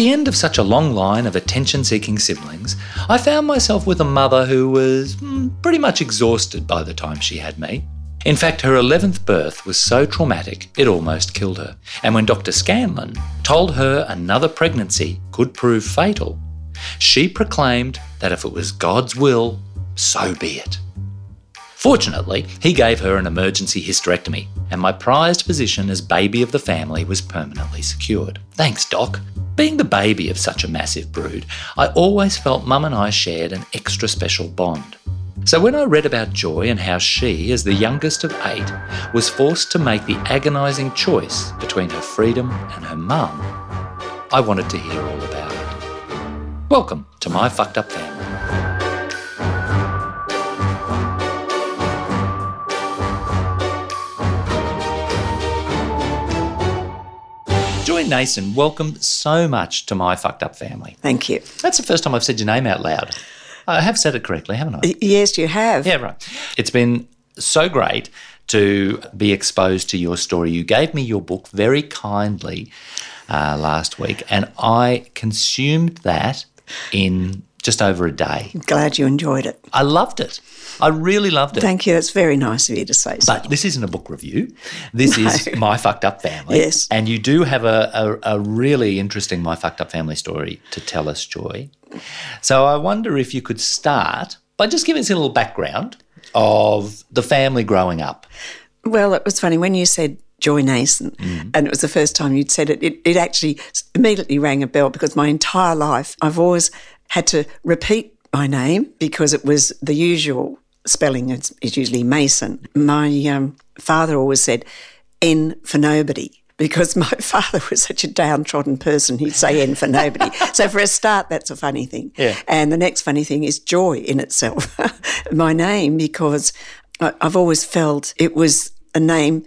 the end of such a long line of attention seeking siblings, I found myself with a mother who was mm, pretty much exhausted by the time she had me. In fact, her 11th birth was so traumatic it almost killed her. And when Dr. Scanlon told her another pregnancy could prove fatal, she proclaimed that if it was God's will, so be it. Fortunately, he gave her an emergency hysterectomy, and my prized position as baby of the family was permanently secured. Thanks, Doc. Being the baby of such a massive brood, I always felt Mum and I shared an extra special bond. So when I read about Joy and how she, as the youngest of eight, was forced to make the agonising choice between her freedom and her mum, I wanted to hear all about it. Welcome to my fucked up family. Joy Nason, welcome so much to my fucked up family. Thank you. That's the first time I've said your name out loud. I have said it correctly, haven't I? Yes, you have. Yeah, right. It's been so great to be exposed to your story. You gave me your book very kindly uh, last week, and I consumed that in just over a day. Glad you enjoyed it. I loved it. I really loved it. Thank you. That's very nice of you to say so. But this isn't a book review. This is My Fucked Up Family. Yes. And you do have a, a, a really interesting My Fucked Up Family story to tell us, Joy. So I wonder if you could start by just giving us a little background of the family growing up. Well, it was funny when you said Joy Nason, mm. and it was the first time you'd said it, it, it actually immediately rang a bell because my entire life I've always had to repeat my name because it was the usual spelling is, is usually Mason. My um, father always said N for nobody because my father was such a downtrodden person. He'd say N for nobody. so for a start, that's a funny thing. Yeah. And the next funny thing is joy in itself. my name because I've always felt it was a name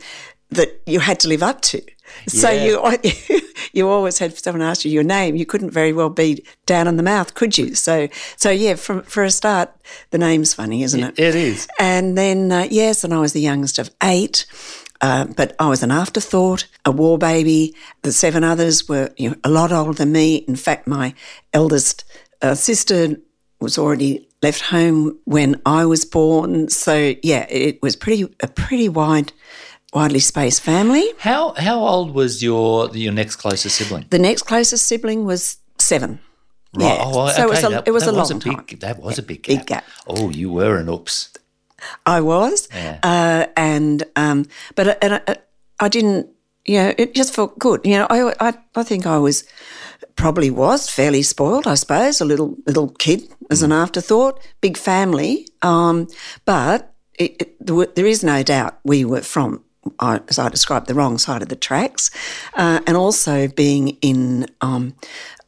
that you had to live up to. So Yeah. you you always had someone ask you your name. You couldn't very well be down in the mouth, could you? So so yeah, from for a start, the name's funny, isn't it? It is. And then uh, yes, and I was the youngest of eight. Uh, but I was an afterthought, a war baby. The seven others were you know, a lot older than me. In fact, my eldest uh, sister was already left home when I was born. So yeah, it was pretty a pretty wide, widely spaced family. How how old was your your next closest sibling? The next closest sibling was seven. Right. Yeah. Oh, so it was a, that- it was a long big, time. That was a big gap. Big gap. Oh, you were an oops. I was, Yeah. uh, and um, but and I, I didn't. You know, it just felt good. You know, I, I I think I was probably was fairly spoiled. I suppose a little little kid as an afterthought. Big family, um, but it, it, there is no doubt we were from. I- As I described, the wrong side of the tracks, uh, and also being in um,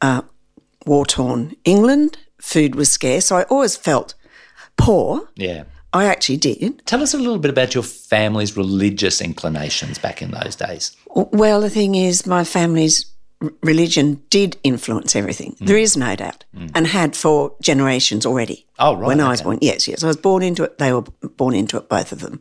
uh, war torn England, food was scarce. So I always felt poor. Yeah. I actually did. Tell us a little bit about your family's religious inclinations back in those days. Well, the thing is, my family's religion did influence everything. Mm. There is no doubt, and had for generations already. Oh, right, When I was born, yes, yes, I was born into it. They were born into it, both of them.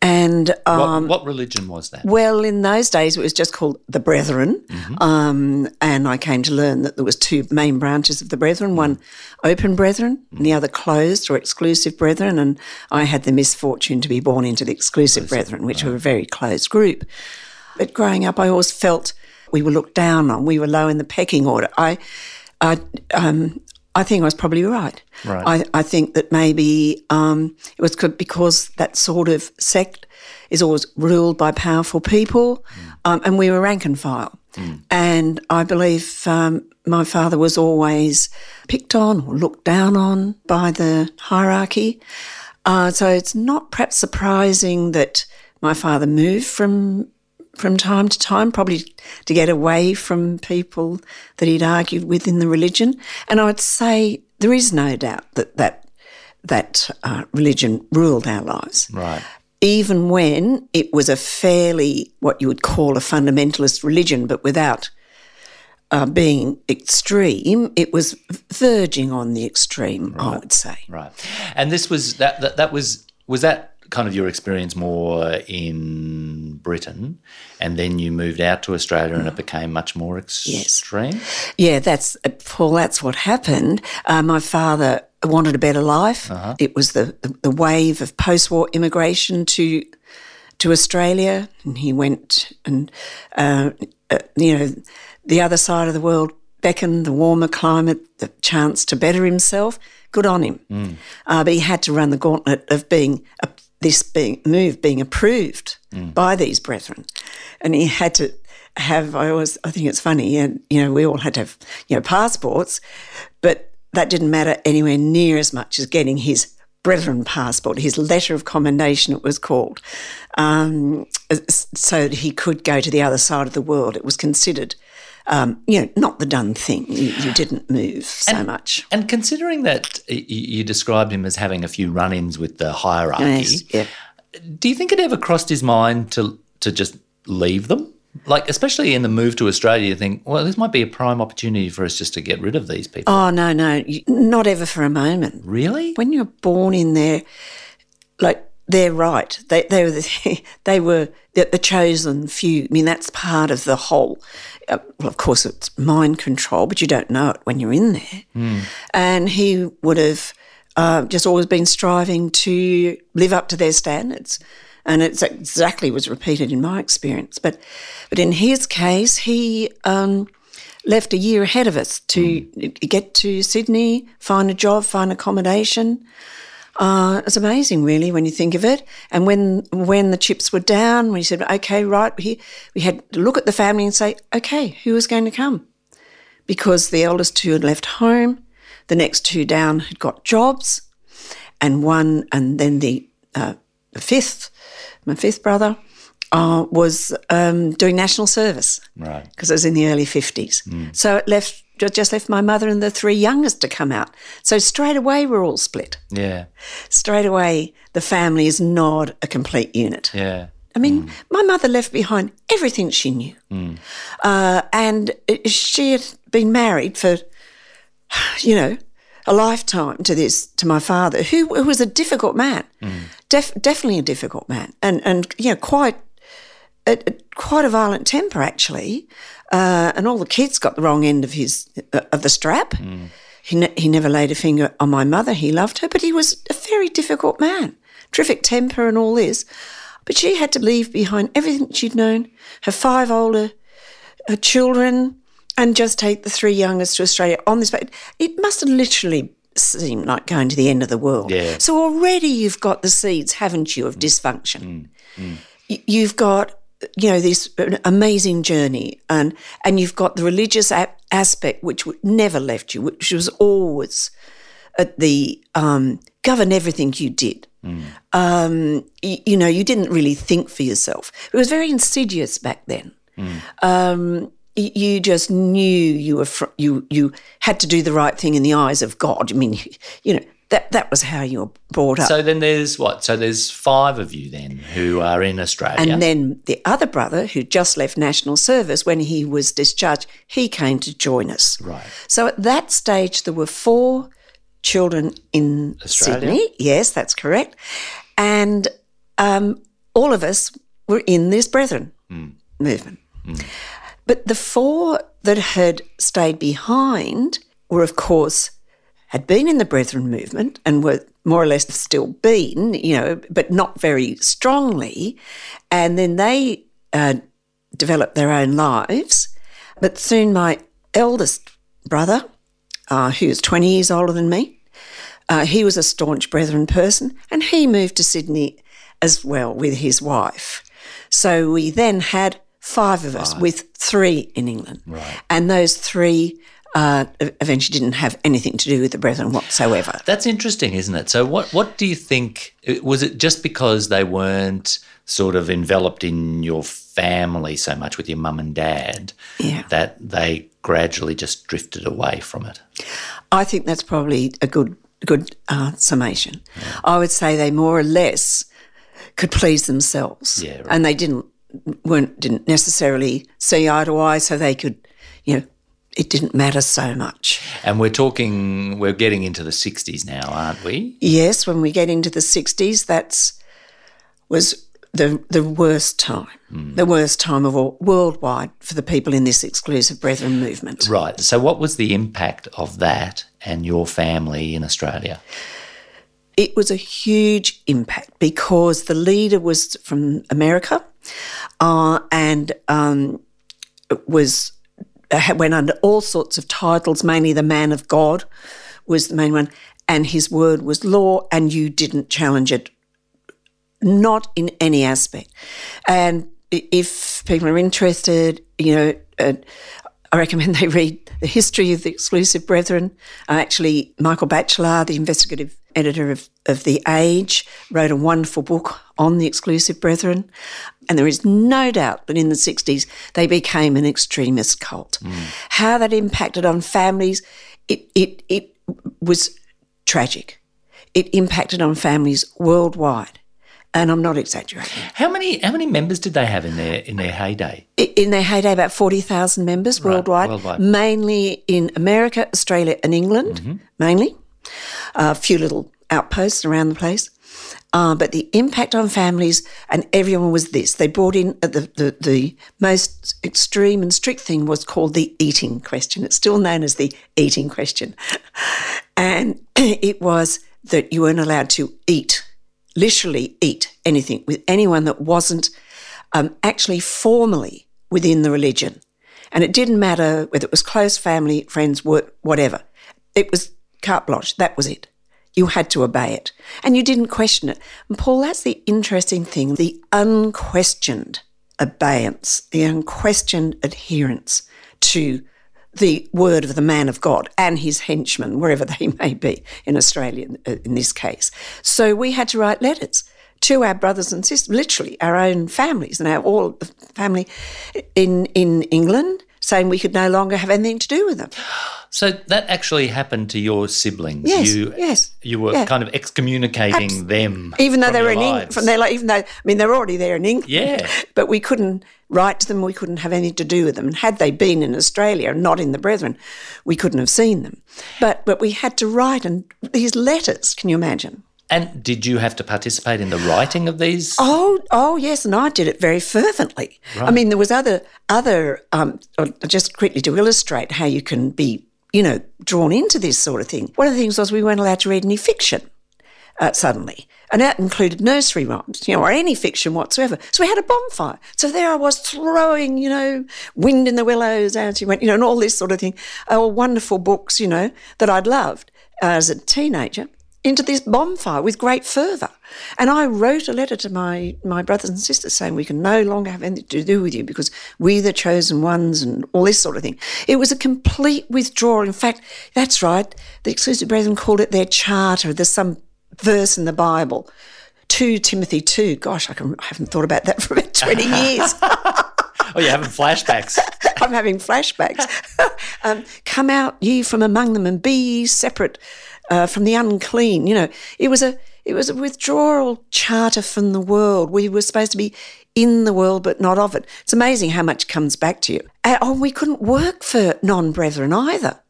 And um, What, what religion was that? well, in those days, it was just called the Brethren, Mm-hmm. um, and I came to learn that there was two main branches of the Brethren: one open Brethren, and the other closed or exclusive Brethren. And I had the misfortune to be born into the exclusive Brethren, which were a very closed group. But growing up, I always felt we were looked down on. We were low in the pecking order. I, I, um, I think I was probably right. Right. I, I think that maybe um, it was because that sort of sect is always ruled by powerful people, um, and we were rank and file. And I believe um, my father was always picked on or looked down on by the hierarchy. Uh, so it's not perhaps surprising that my father moved from from time to time, probably to get away from people that he'd argued with in the religion. And I would say there is no doubt that that that uh, religion ruled our lives. Right. Even when it was a fairly what you would call a fundamentalist religion, but without uh, being extreme, it was verging on the extreme. I would say. Right. And this was that that, that was was that kind of your experience more in Britain, and then you moved out to Australia, and it became much more extreme. Yeah, that's Paul. That's what happened. Uh, my father wanted a better life. It was the, the, wave of post-war immigration to to Australia, and he went and uh, uh, you know the other side of the world beckoned, the warmer climate, the chance to better himself. Good on him, uh, but he had to run the gauntlet of being a, this being move being approved by these brethren, and he had to have. I always I think it's funny, and you know we all had to have you know passports, but that didn't matter anywhere near as much as getting his brethren passport, his letter of commendation, it was called, um, so that he could go to the other side of the world. It was considered, um, you know, not the done thing. You, you didn't move so much. And considering that you described him as having a few run-ins with the hierarchy, Yes, yeah. do you think it ever crossed his mind to to just leave them? Like, especially in the move to Australia, you think, well, this might be a prime opportunity for us just to get rid of these people. Oh no, no, not ever for a moment. really? when you're born in there, like they're right. They they were the, they were the, the chosen few. I mean, that's part of the whole. Uh, well, of course, it's mind control, but you don't know it when you're in there. And he would have uh, just always been striving to live up to their standards. And it's exactly was repeated in my experience. But, but in his case, he um, left a year ahead of us to get to Sydney, find a job, find accommodation. Uh, it's amazing, really, when you think of it. And when when the chips were down, we said, "Okay, right," we we had to look at the family and say, "Okay, who was going to come?" Because the eldest two had left home, the next two down had got jobs, and one, and then the uh, the fifth, my fifth brother, uh, was um, doing national service Right. because it was in the early 50s. So it left just left my mother and the three youngest to come out. So straight away we're all split. Yeah. Straight away the family is not a complete unit. Yeah. I mean, my mother left behind everything she knew, uh, and she had been married for, you know, a lifetime to this to my father, who, who was a difficult man, Def, definitely a difficult man, and and you know quite quite a violent temper actually, uh, and all the kids got the wrong end of his uh, of the strap. He ne- he never laid a finger on my mother. He loved her, but he was a very difficult man, terrific temper and all this. But she had to leave behind everything she'd known, her five older her children, and just take the three youngest to Australia on this. It, it must have literally seemed like going to the end of the world. Yeah. So already you've got the seeds, haven't you, of dysfunction. Y- You've got you know this amazing journey, and and you've got the religious a- aspect, which w- never left you, which was always at the um, govern everything you did. Um, you, you know, you didn't really think for yourself. It was very insidious back then. Um, y- you just knew you were fr- you you had to do the right thing in the eyes of God. I mean, you know that that was how you were brought up. So then there's what? So there's five of you then who are in Australia. And then the other brother, who just left national service when he was discharged, he came to join us. Right. So at that stage, there were four children in Australia? Sydney. Yes, that's correct. And um, all of us were in this Brethren movement. But the four that had stayed behind were, of course, had been in the Brethren movement and were more or less still been, you know, but not very strongly. And then they uh, developed their own lives. But soon my eldest brother, uh, who was 20 years older than me, uh, he was a staunch Brethren person and he moved to Sydney as well with his wife. So we then had five of us with three in England. Right. And those three uh, eventually didn't have anything to do with the Brethren whatsoever. That's interesting, isn't it? So, what what do you think? Was it just because they weren't sort of enveloped in your family so much with your mum and dad Yeah. that they gradually just drifted away from it? I think that's probably a good good uh, summation. I would say they more or less could please themselves, Yeah, right. and they didn't weren't didn't necessarily see eye to eye, so they could, you know, it didn't matter so much. And we're talking, we're getting into the 60s now, aren't we? Yes, when we get into the sixties, that's was the the worst time, the worst time of all worldwide for the people in this exclusive brethren movement. Right. So, what was the impact of that and your family in Australia? It was a huge impact because the leader was from America, uh, and um, was went under all sorts of titles. Mainly, the man of God was the main one, and his word was law, and you didn't challenge it not in any aspect. And if people are interested, you know, uh, I recommend they read the history of the Exclusive Brethren. Uh, actually, Michael Bachelard, the investigative editor of, of The Age, wrote a wonderful book on the Exclusive Brethren. And there is no doubt that in the 60s they became an extremist cult. Mm. How that impacted on families, it, it, it was tragic. It impacted on families worldwide and I'm not exaggerating. How many how many members did they have in their in their heyday? In their heyday, about forty thousand members right, worldwide, worldwide, mainly in America, Australia, and England, mm-hmm. mainly. A few little outposts around the place. Uh, but the impact on families and everyone was this. They brought in uh, the, the, the most extreme and strict thing was called the eating question. It's still known as the eating question. And it was that you weren't allowed to eat literally eat anything with anyone that wasn't um, actually formally within the religion. And it didn't matter whether it was close family, friends, work, whatever. It was carte blanche. That was it. You had to obey it. And you didn't question it. And Paul, that's the interesting thing the unquestioned abeyance, the unquestioned adherence to the word of the man of God and his henchmen, wherever they may be in Australia uh, in this case. So we had to write letters to our brothers and sisters, literally our own families and our all the family in in England, saying we could no longer have anything to do with them. So that actually happened to your siblings. Yes, you, yes. You were yeah. kind of excommunicating Abs- them, even though they were in England. From their, like, even though I mean they're already there in England. Yeah, but we couldn't write to them. We couldn't have anything to do with them. And had they been in Australia, not in the Brethren, we couldn't have seen them. But but we had to write and these letters. Can you imagine? And did you have to participate in the writing of these? Oh, oh yes, and I did it very fervently. Right. I mean, there was other other um, just quickly to illustrate how you can be, you know, drawn into this sort of thing. One of the things was we weren't allowed to read any fiction uh, suddenly, and that included nursery rhymes, you know, or any fiction whatsoever. So we had a bonfire. So there I was throwing, you know, wind in the willows as you went, you know, and all this sort of thing. All wonderful books, you know, that I'd loved as a teenager into this bonfire with great fervour. And I wrote a letter to my, my brothers and sisters saying we can no longer have anything to do with you because we're the chosen ones and all this sort of thing. It was a complete withdrawal. In fact, that's right. The exclusive brethren called it their charter. There's some verse in the Bible. 2 Timothy 2. Gosh, I, can, I haven't thought about that for about 20 years. oh, you're having flashbacks. I'm having flashbacks. um, Come out ye from among them and be ye separate uh, from the unclean. You know, it was a it was a withdrawal charter from the world. We were supposed to be in the world, but not of it. It's amazing how much comes back to you. Uh, oh, we couldn't work for non-brethren either.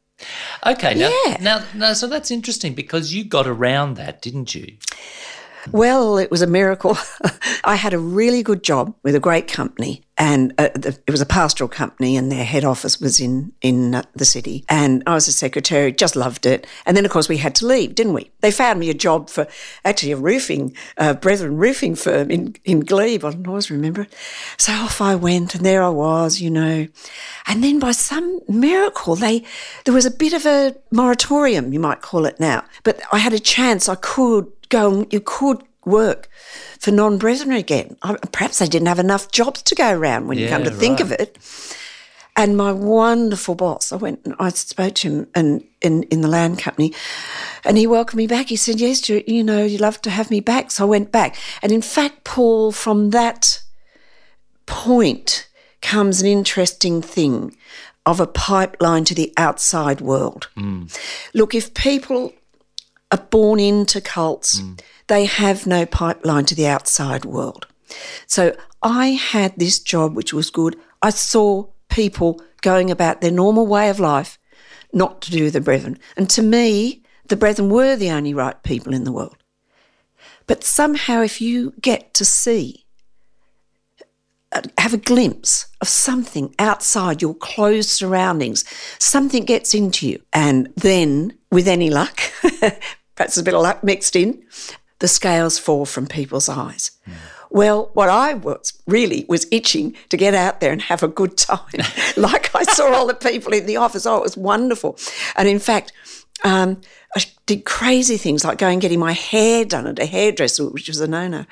Okay, now, yeah. now, now, so that's interesting because you got around that, didn't you? Well, it was a miracle. I had a really good job with a great company, and uh, the, it was a pastoral company, and their head office was in in uh, the city. And I was a secretary, just loved it. And then, of course, we had to leave, didn't we? They found me a job for actually a roofing, uh, Brethren roofing firm in in Glebe. I always remember it. So off I went, and there I was, you know. And then, by some miracle, they there was a bit of a moratorium, you might call it now. But I had a chance. I could go and you could work for non-brethren again. Perhaps they didn't have enough jobs to go around when yeah, you come to right. think of it. And my wonderful boss, I went and I spoke to him and in, in the land company, and he welcomed me back. He said, "Yes, you, you know, you'd love to have me back." So I went back, and in fact, Paul, from that point comes an interesting thing of a pipeline to the outside world. Mm. Look, if people are born into cults. Mm. They have no pipeline to the outside world. So I had this job, which was good. I saw people going about their normal way of life, not to do the brethren. And to me, the brethren were the only right people in the world. But somehow, if you get to see, have a glimpse of something outside your closed surroundings, something gets into you. And then, with any luck, perhaps a bit of luck mixed in, the scales fall from people's eyes. Mm. Well, what I was really was itching to get out there and have a good time. like I saw all the people in the office. Oh, it was wonderful. And in fact, um, I did crazy things like going and getting my hair done at a hairdresser, which was a no-no,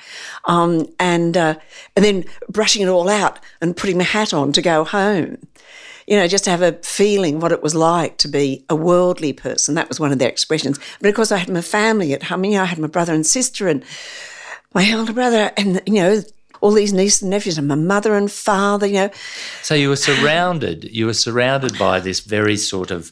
um, and uh, and then brushing it all out and putting my hat on to go home. You know, just to have a feeling what it was like to be a worldly person. That was one of their expressions. But of course, I had my family at home. You know, I had my brother and sister and my elder brother, and you know, all these nieces and nephews, and my mother and father. You know, so you were surrounded. You were surrounded by this very sort of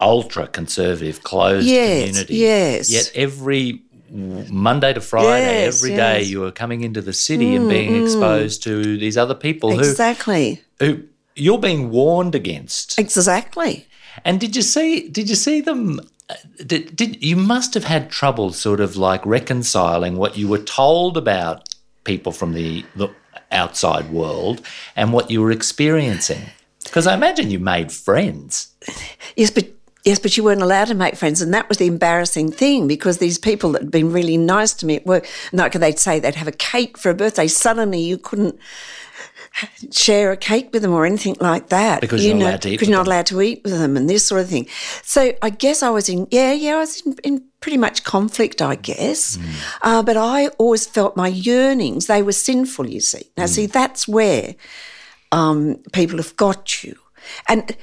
ultra conservative, closed yes, community. Yes. Yet every Monday to Friday, yes, every yes. day, you were coming into the city mm, and being mm. exposed to these other people exactly. who who you're being warned against. Exactly. And did you see? Did you see them? Uh, did, did you must have had trouble, sort of like reconciling what you were told about people from the, the outside world and what you were experiencing? Because I imagine you made friends. Yes, but Yes, but you weren't allowed to make friends, and that was the embarrassing thing because these people that had been really nice to me at work, like they'd say they'd have a cake for a birthday, suddenly you couldn't share a cake with them or anything like that. Because you're, know, because you're not allowed to eat with them and this sort of thing. So I guess I was in, yeah, yeah, I was in, in pretty much conflict, I guess. Mm. Uh, but I always felt my yearnings, they were sinful, you see. Now, mm. see, that's where um, people have got you. And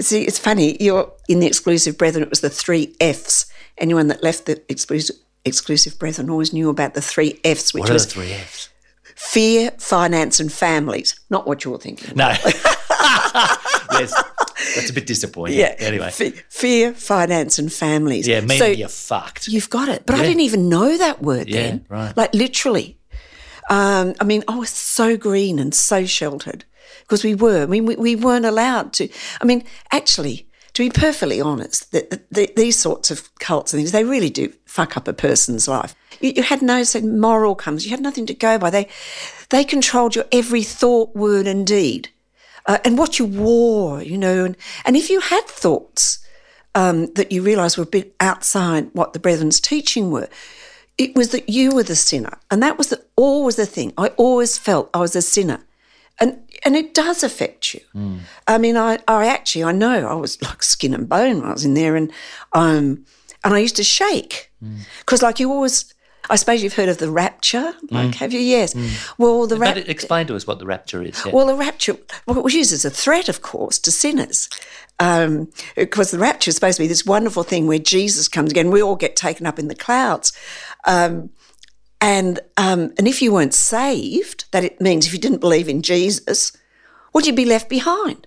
See, it's funny. You're in the exclusive brethren. It was the three Fs. Anyone that left the exclusive exclusive brethren always knew about the three Fs, which what was the three Fs? Fear, finance, and families. Not what you're thinking. No. yes, that's a bit disappointing. Yeah. Anyway, F- fear, finance, and families. Yeah, meaning so you're fucked. You've got it, but yeah. I didn't even know that word yeah, then. Right. Like literally. Um, I mean, I was so green and so sheltered because we were. I mean, we, we weren't allowed to. I mean, actually, to be perfectly honest, the, the, the, these sorts of cults and things, they really do fuck up a person's life. You, you had no moral comes. You had nothing to go by. They, they controlled your every thought, word, and deed, uh, and what you wore. You know, and, and if you had thoughts um, that you realised were a bit outside what the brethren's teaching were, it was that you were the sinner, and that was the, always the thing. I always felt I was a sinner and and it does affect you. Mm. I mean, I, I actually I know I was like skin and bone when I was in there, and um, and I used to shake because mm. like you always. I suppose you've heard of the rapture, like mm. have you? Yes. Mm. Well, the rapture. Explain to us what the rapture is. Yeah. Well, the rapture well, it was used as a threat, of course, to sinners, um, because the rapture is supposed to be this wonderful thing where Jesus comes again. We all get taken up in the clouds. Um, and um, and if you weren't saved, that it means if you didn't believe in Jesus, would you be left behind?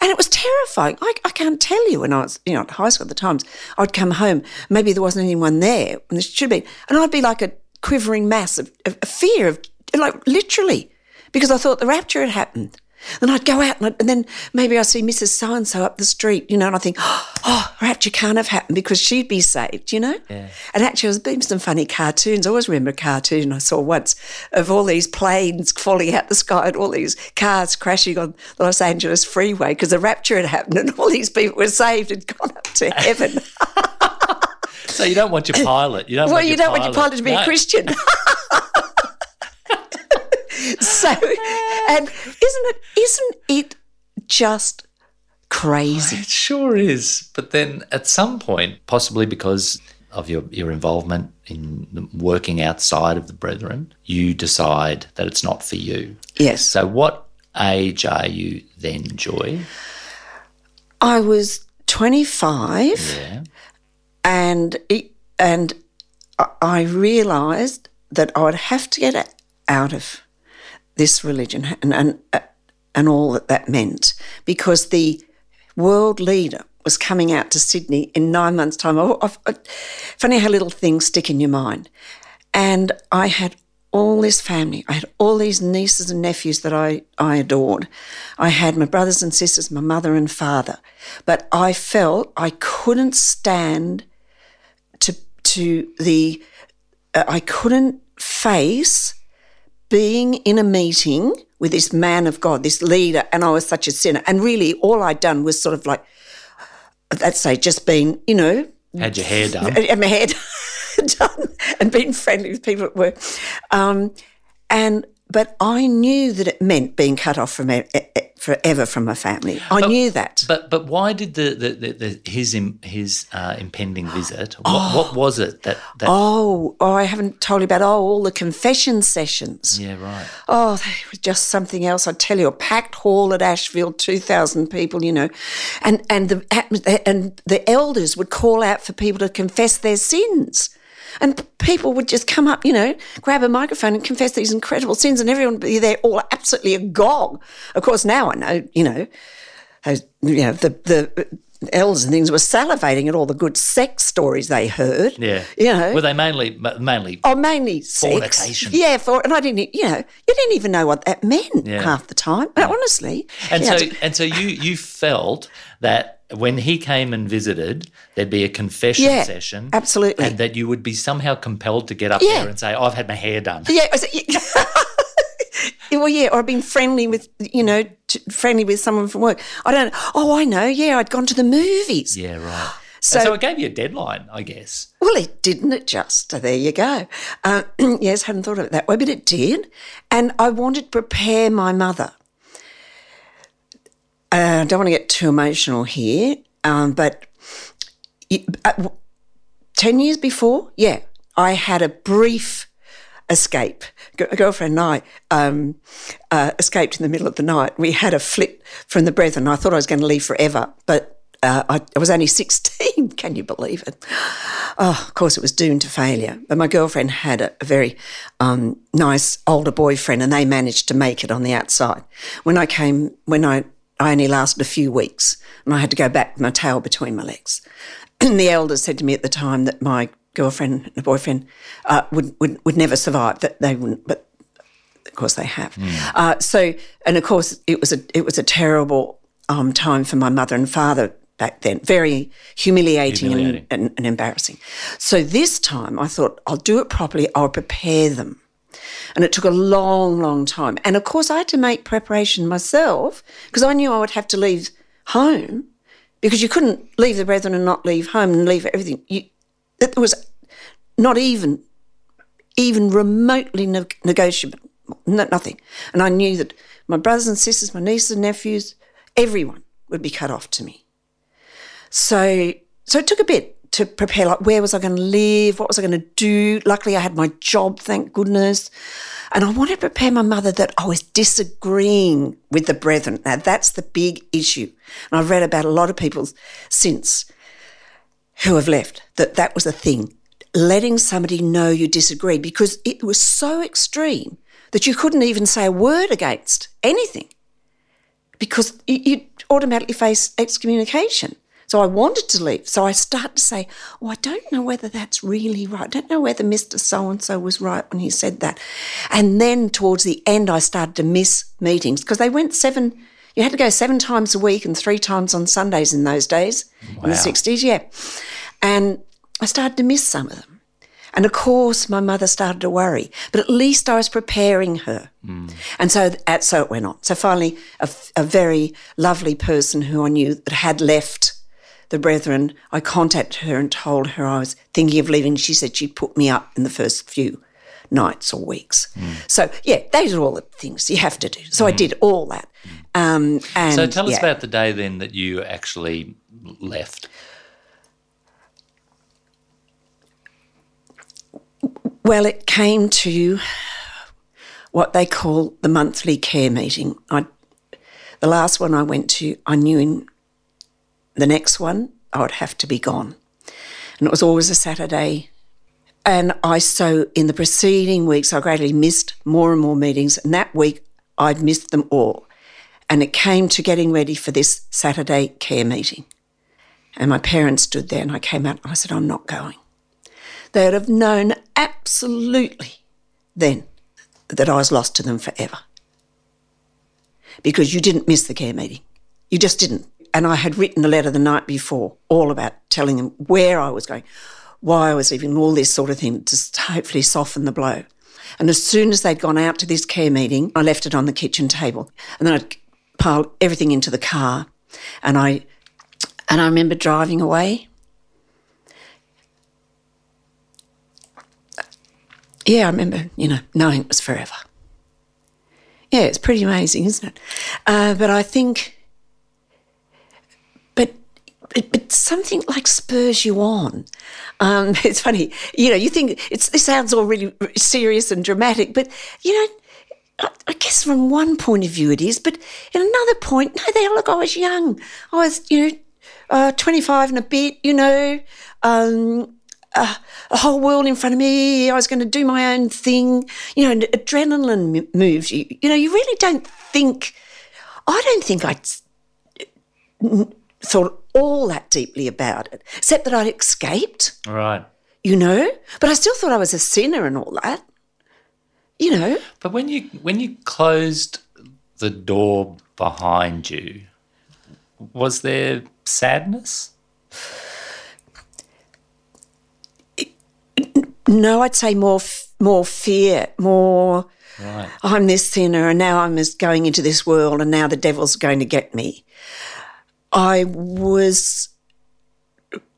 And it was terrifying. I, I, can't tell you when I was, you know, at high school at the times, I'd come home, maybe there wasn't anyone there, and there should be, and I'd be like a quivering mass of, of, of fear, of like literally, because I thought the rapture had happened. Then I'd go out and, I'd, and then maybe I see Mrs. So and so up the street, you know, and I think, oh, oh rapture can't have happened because she'd be saved, you know? Yeah. And actually, there's been some funny cartoons. I always remember a cartoon I saw once of all these planes falling out the sky and all these cars crashing on the Los Angeles freeway because the rapture had happened and all these people were saved and gone up to heaven. so you don't want your pilot. You don't well, want you don't pilot. want your pilot to be no. a Christian. so, and isn't it isn't it just crazy? It sure is. But then at some point, possibly because of your, your involvement in working outside of the brethren, you decide that it's not for you. Yes. So what age are you then, Joy? I was 25. Yeah. And it, and I realised that I would have to get out of this religion and, and, uh, and all that that meant because the world leader was coming out to Sydney in nine months' time. Oh, oh, oh, funny how little things stick in your mind. And I had all this family. I had all these nieces and nephews that I, I adored. I had my brothers and sisters, my mother and father. But I felt I couldn't stand to to the I couldn't face being in a meeting with this man of God, this leader, and I was such a sinner. And really, all I'd done was sort of like, let's say, just been, you know, Had your hair done. had my hair done and been friendly with people at work. Um, and but I knew that it meant being cut off from forever from my family. I knew that. But but why did the, the, the, the his his uh, impending visit? What, what was it that that? Oh, oh, I haven't told you about oh, all the confession sessions. Yeah, right. Oh, they were just something else. I tell you, a packed hall at Ashfield, two thousand people, you know, and and the and the elders would call out for people to confess their sins, and people would just come up, you know, grab a microphone and confess these incredible sins, and everyone would be there all absolutely agog. Of course, now I know, you know, those, you know, the the uh, elders and things were salivating at all the good sex stories they heard. Yeah. you know, Were they mainly mainly? Oh, mainly sex. Fornication. Yeah, for and I didn't, you know, you didn't even know what that meant Yeah. half the time. But honestly, And know, so and so you you felt that when he came and visited, there'd be a confession Yeah, session, absolutely. and that you would be somehow compelled to get up Yeah. there and say, "I've had my hair done." yeah, I said, yeah. well, yeah, or I've been friendly with, you know, t- friendly with someone from work. I don't. Oh, I know. Yeah, I'd gone to the movies. Yeah, right. So- So, so it gave you a deadline, I guess. Well, it didn't. It just there you go. Uh, yes, hadn't thought of it that way, but it did. And I wanted to prepare my mother. Uh, I don't want to get too emotional here, um, but it- uh, w- ten years before, yeah, I had a brief escape. A girlfriend and I um, uh, escaped in the middle of the night. We had a flit from the brethren. I thought I was going to leave forever, but uh, I, I was only 16. Can you believe it? Oh, of course, it was doomed to failure. But my girlfriend had a, a very um, nice older boyfriend, and they managed to make it on the outside. When I came, when I, I only lasted a few weeks, and I had to go back with my tail between my legs. And the elders said to me at the time that my girlfriend and boyfriend uh, would, would would never survive. That they wouldn't, but of course they have. Uh, so, and of course, it was a it was a terrible um, time for my mother and father back then. Very humiliating, Humiliating. And, and, and embarrassing. So this time, I thought I'll do it properly. I'll prepare them. And it took a long, long time. And of course, I had to make preparation myself because I knew I would have to leave home because you couldn't leave the brethren and not leave home and leave everything. You, it was not even even remotely ne- negotiable. No, nothing. And I knew that my brothers and sisters, my nieces and nephews, everyone would be cut off to me. So, so it took a bit to prepare. Like, where was I going to live? What was I going to do? Luckily, I had my job, thank goodness. And I wanted to prepare my mother that I was disagreeing with the brethren. Now, that's the big issue. And I've read about a lot of people since who have left that that was a thing letting somebody know you disagree because it was so extreme that you couldn't even say a word against anything because you- automatically face excommunication. So I wanted to leave. So I start to say, Oh, I don't know whether that's really right. I don't know whether Mr. So and so was right when he said that. And then towards the end, I started to miss meetings because they went seven, you had to go seven times a week and three times on Sundays in those days, in the 60s, yeah. And I started to miss some of them. And of course, my mother started to worry, but at least I was preparing her. Mm. And so, at, so it went on. So finally, a very lovely person who I knew that had left the brethren, I contacted her and told her I was thinking of leaving. She said she'd put me up in the first few nights or weeks. So yeah, those are all the things you have to do. So I did all that. Um, and So tell us yeah. about the day then that you actually left. Well, it came to what they call the monthly care meeting. I, the last one I went to, I knew in the next one I would have to be gone. And it was always a Saturday. And I, so in the preceding weeks, I gradually missed more and more meetings. And that week, I'd missed them all. And it came to getting ready for this Saturday care meeting. And my parents stood there, and I came out and I said, I'm not going they would have known absolutely then that I was lost to them forever. Because you didn't miss the care meeting. You just didn't. And I had written a letter the night before all about telling them where I was going, why I was leaving, all this sort of thing, to hopefully soften the blow. And as soon as they'd gone out to this care meeting, I left it on the kitchen table. And then I'd piled everything into the car. And I and I remember driving away. Yeah, I remember, you know, knowing it was forever. Yeah, it's pretty amazing, isn't it? Uh, but I think, but, but something like spurs you on. Um, it's funny, you know, you think it's this sounds all really serious and dramatic, but you know, I, guess from one point of view it is, but in another point, no, they look, I was young. I was, you know, uh, 25 and a bit, you know, um, uh, a whole world in front of me. I was going to do my own thing. You know, adrenaline moves you. You know, you really don't think, I don't think I thought all that deeply about it, except that I'd escaped. Right. You know, but I still thought I was a sinner and all that. You know. But when you when you closed the door behind you, was there sadness? No, I'd say more more fear, more. Right. I'm this sinner, and now I'm just going into this world, and now the devil's going to get me. I was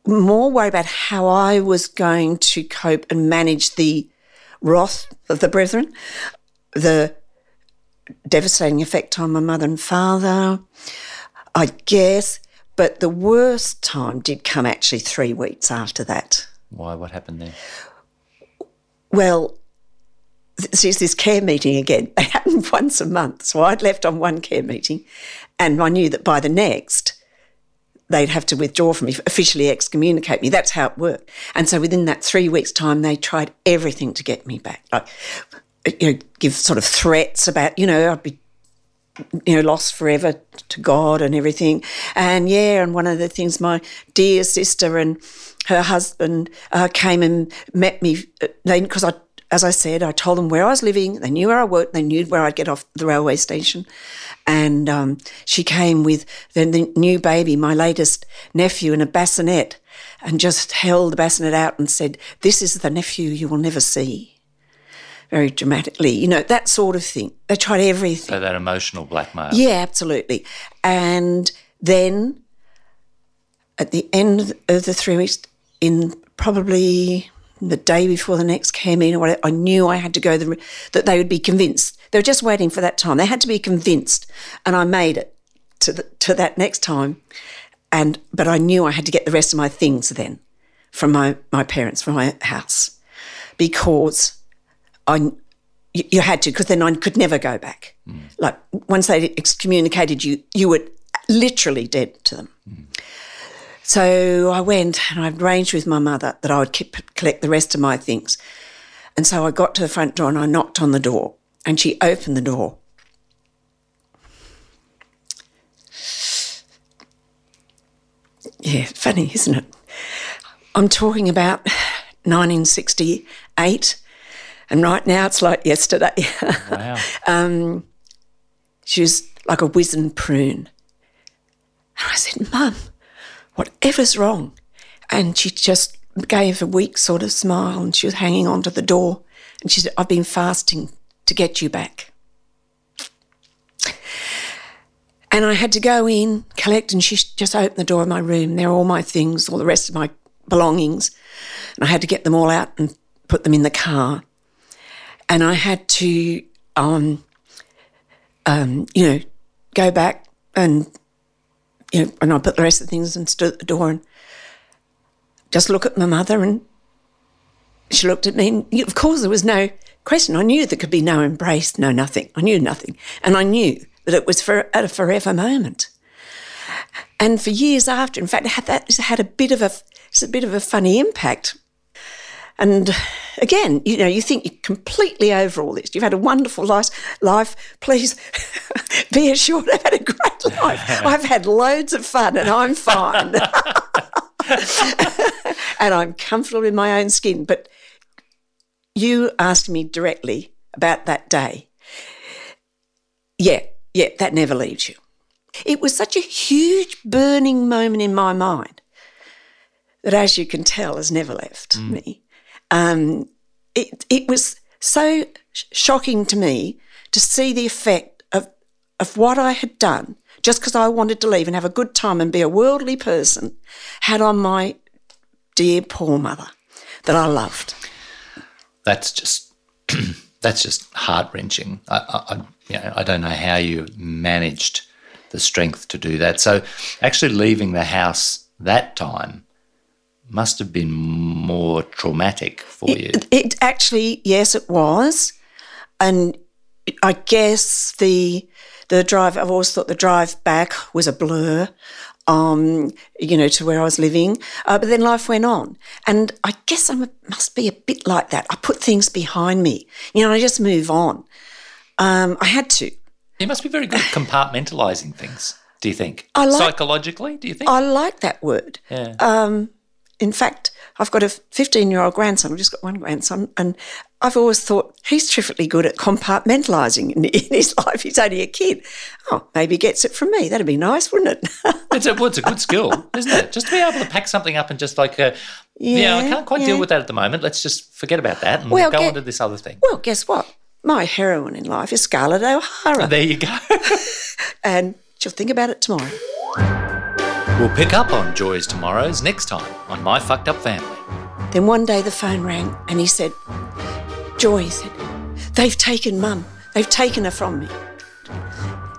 more worried about how I was going to cope and manage the wrath of the brethren, the devastating effect on my mother and father, I guess. But the worst time did come actually three weeks after that. Why? What happened there? Well, there's this care meeting again. They happened once a month. So I'd left on one care meeting and I knew that by the next, they'd have to withdraw from me, officially excommunicate me. That's how it worked. And so within that three weeks' time, they tried everything to get me back. Like, you know, give sort of threats about, you know, I'd be you know, lost forever to God and everything. And yeah, and one of the things my dear sister and her husband uh, came and met me. Uh, because I, as I said, I told them where I was living. They knew where I worked. They knew where I'd get off the railway station. And um, she came with the, the new baby, my latest nephew, in a bassinet, and just held the bassinet out and said, "This is the nephew you will never see." very dramatically, you know, that sort of thing. They tried everything. So that emotional blackmail. Yeah, absolutely. And then at the end of the three weeks, in probably the day before the next came in, or whatever, I knew I had to go, the, that they would be convinced. They were just waiting for that time. They had to be convinced, and I made it to the, to that next time. And but I knew I had to get the rest of my things then from my my parents from my house because I, you had to, because then I could never go back. Mm. Like once they excommunicated you, you were literally dead to them. Mm. So I went and I arranged with my mother that I would keep, collect the rest of my things. And so I got to the front door and I knocked on the door and she opened the door. Yeah, funny, isn't it? I'm talking about 1968 and right now it's like yesterday. Wow. um, she was like a wizened prune. And I said, Mum, whatever's wrong? And she just gave a weak sort of smile and she was hanging onto the door. And she said, I've been fasting to get you back. And I had to go in, collect, and she just opened the door of my room. There are all my things, all the rest of my belongings. And I had to get them all out and put them in the car and I had to, um, um, you know, go back and, you know, and I put the rest of the things and stood at the door and just look at my mother and she looked at me and of course there was no question. I knew there could be no embrace, no nothing. I knew nothing. And I knew that it was for at a forever moment. And for years after, in fact, had that had a bit of a it's a bit of a funny impact and again, you know, you think you're completely over all this. You've had a wonderful life. life. Please be assured I've had a great life. I've had loads of fun and I'm fine. and I'm comfortable in my own skin. But you asked me directly about that day. Yeah, yeah, that never leaves you. It was such a huge burning moment in my mind that, as you can tell, has never left mm. me. Um, it, it was so sh- shocking to me to see the effect of, of what I had done just because I wanted to leave and have a good time and be a worldly person had on my dear poor mother that I loved. That's just that's just heart wrenching. I, I, you know, I don't know how you managed the strength to do that. So, actually, leaving the house that time must have been more traumatic for you. It, it actually, yes, it was, and I guess the the drive. I've always thought the drive back was a blur. Um, you know, to where I was living, uh, but then life went on, and I guess I must be a bit like that. I put things behind me, you know. I just move on. Um, I had to. You must be very good at compartmentalizing things. Do you think? I like- Psychologically, do you think? I like that word. yeah. Um, in fact, I've got a 15 year old grandson. I've just got one grandson. And I've always thought he's terrifically good at compartmentalising in, in his life. He's only a kid. Oh, maybe he gets it from me. That'd be nice, wouldn't it? It's a, well, it's a good skill, isn't it? Just to be able to pack something up and just like, uh, yeah, I can't quite yeah. deal with that at the moment. Let's just forget about that and Well, go get- on to this other thing. well, guess what? My heroine in life is Scarlett O'Hara. There you go. and she'll think about it tomorrow. We'll pick up on Joy's tomorrows next time on My Fucked Up Family. Then one day the phone rang and he said, Joy, he said, they've taken mum. They've taken her from me.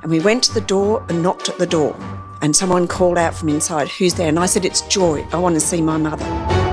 And we went to the door and knocked at the door. And someone called out from inside, Who's there? And I said, It's Joy. I want to see my mother.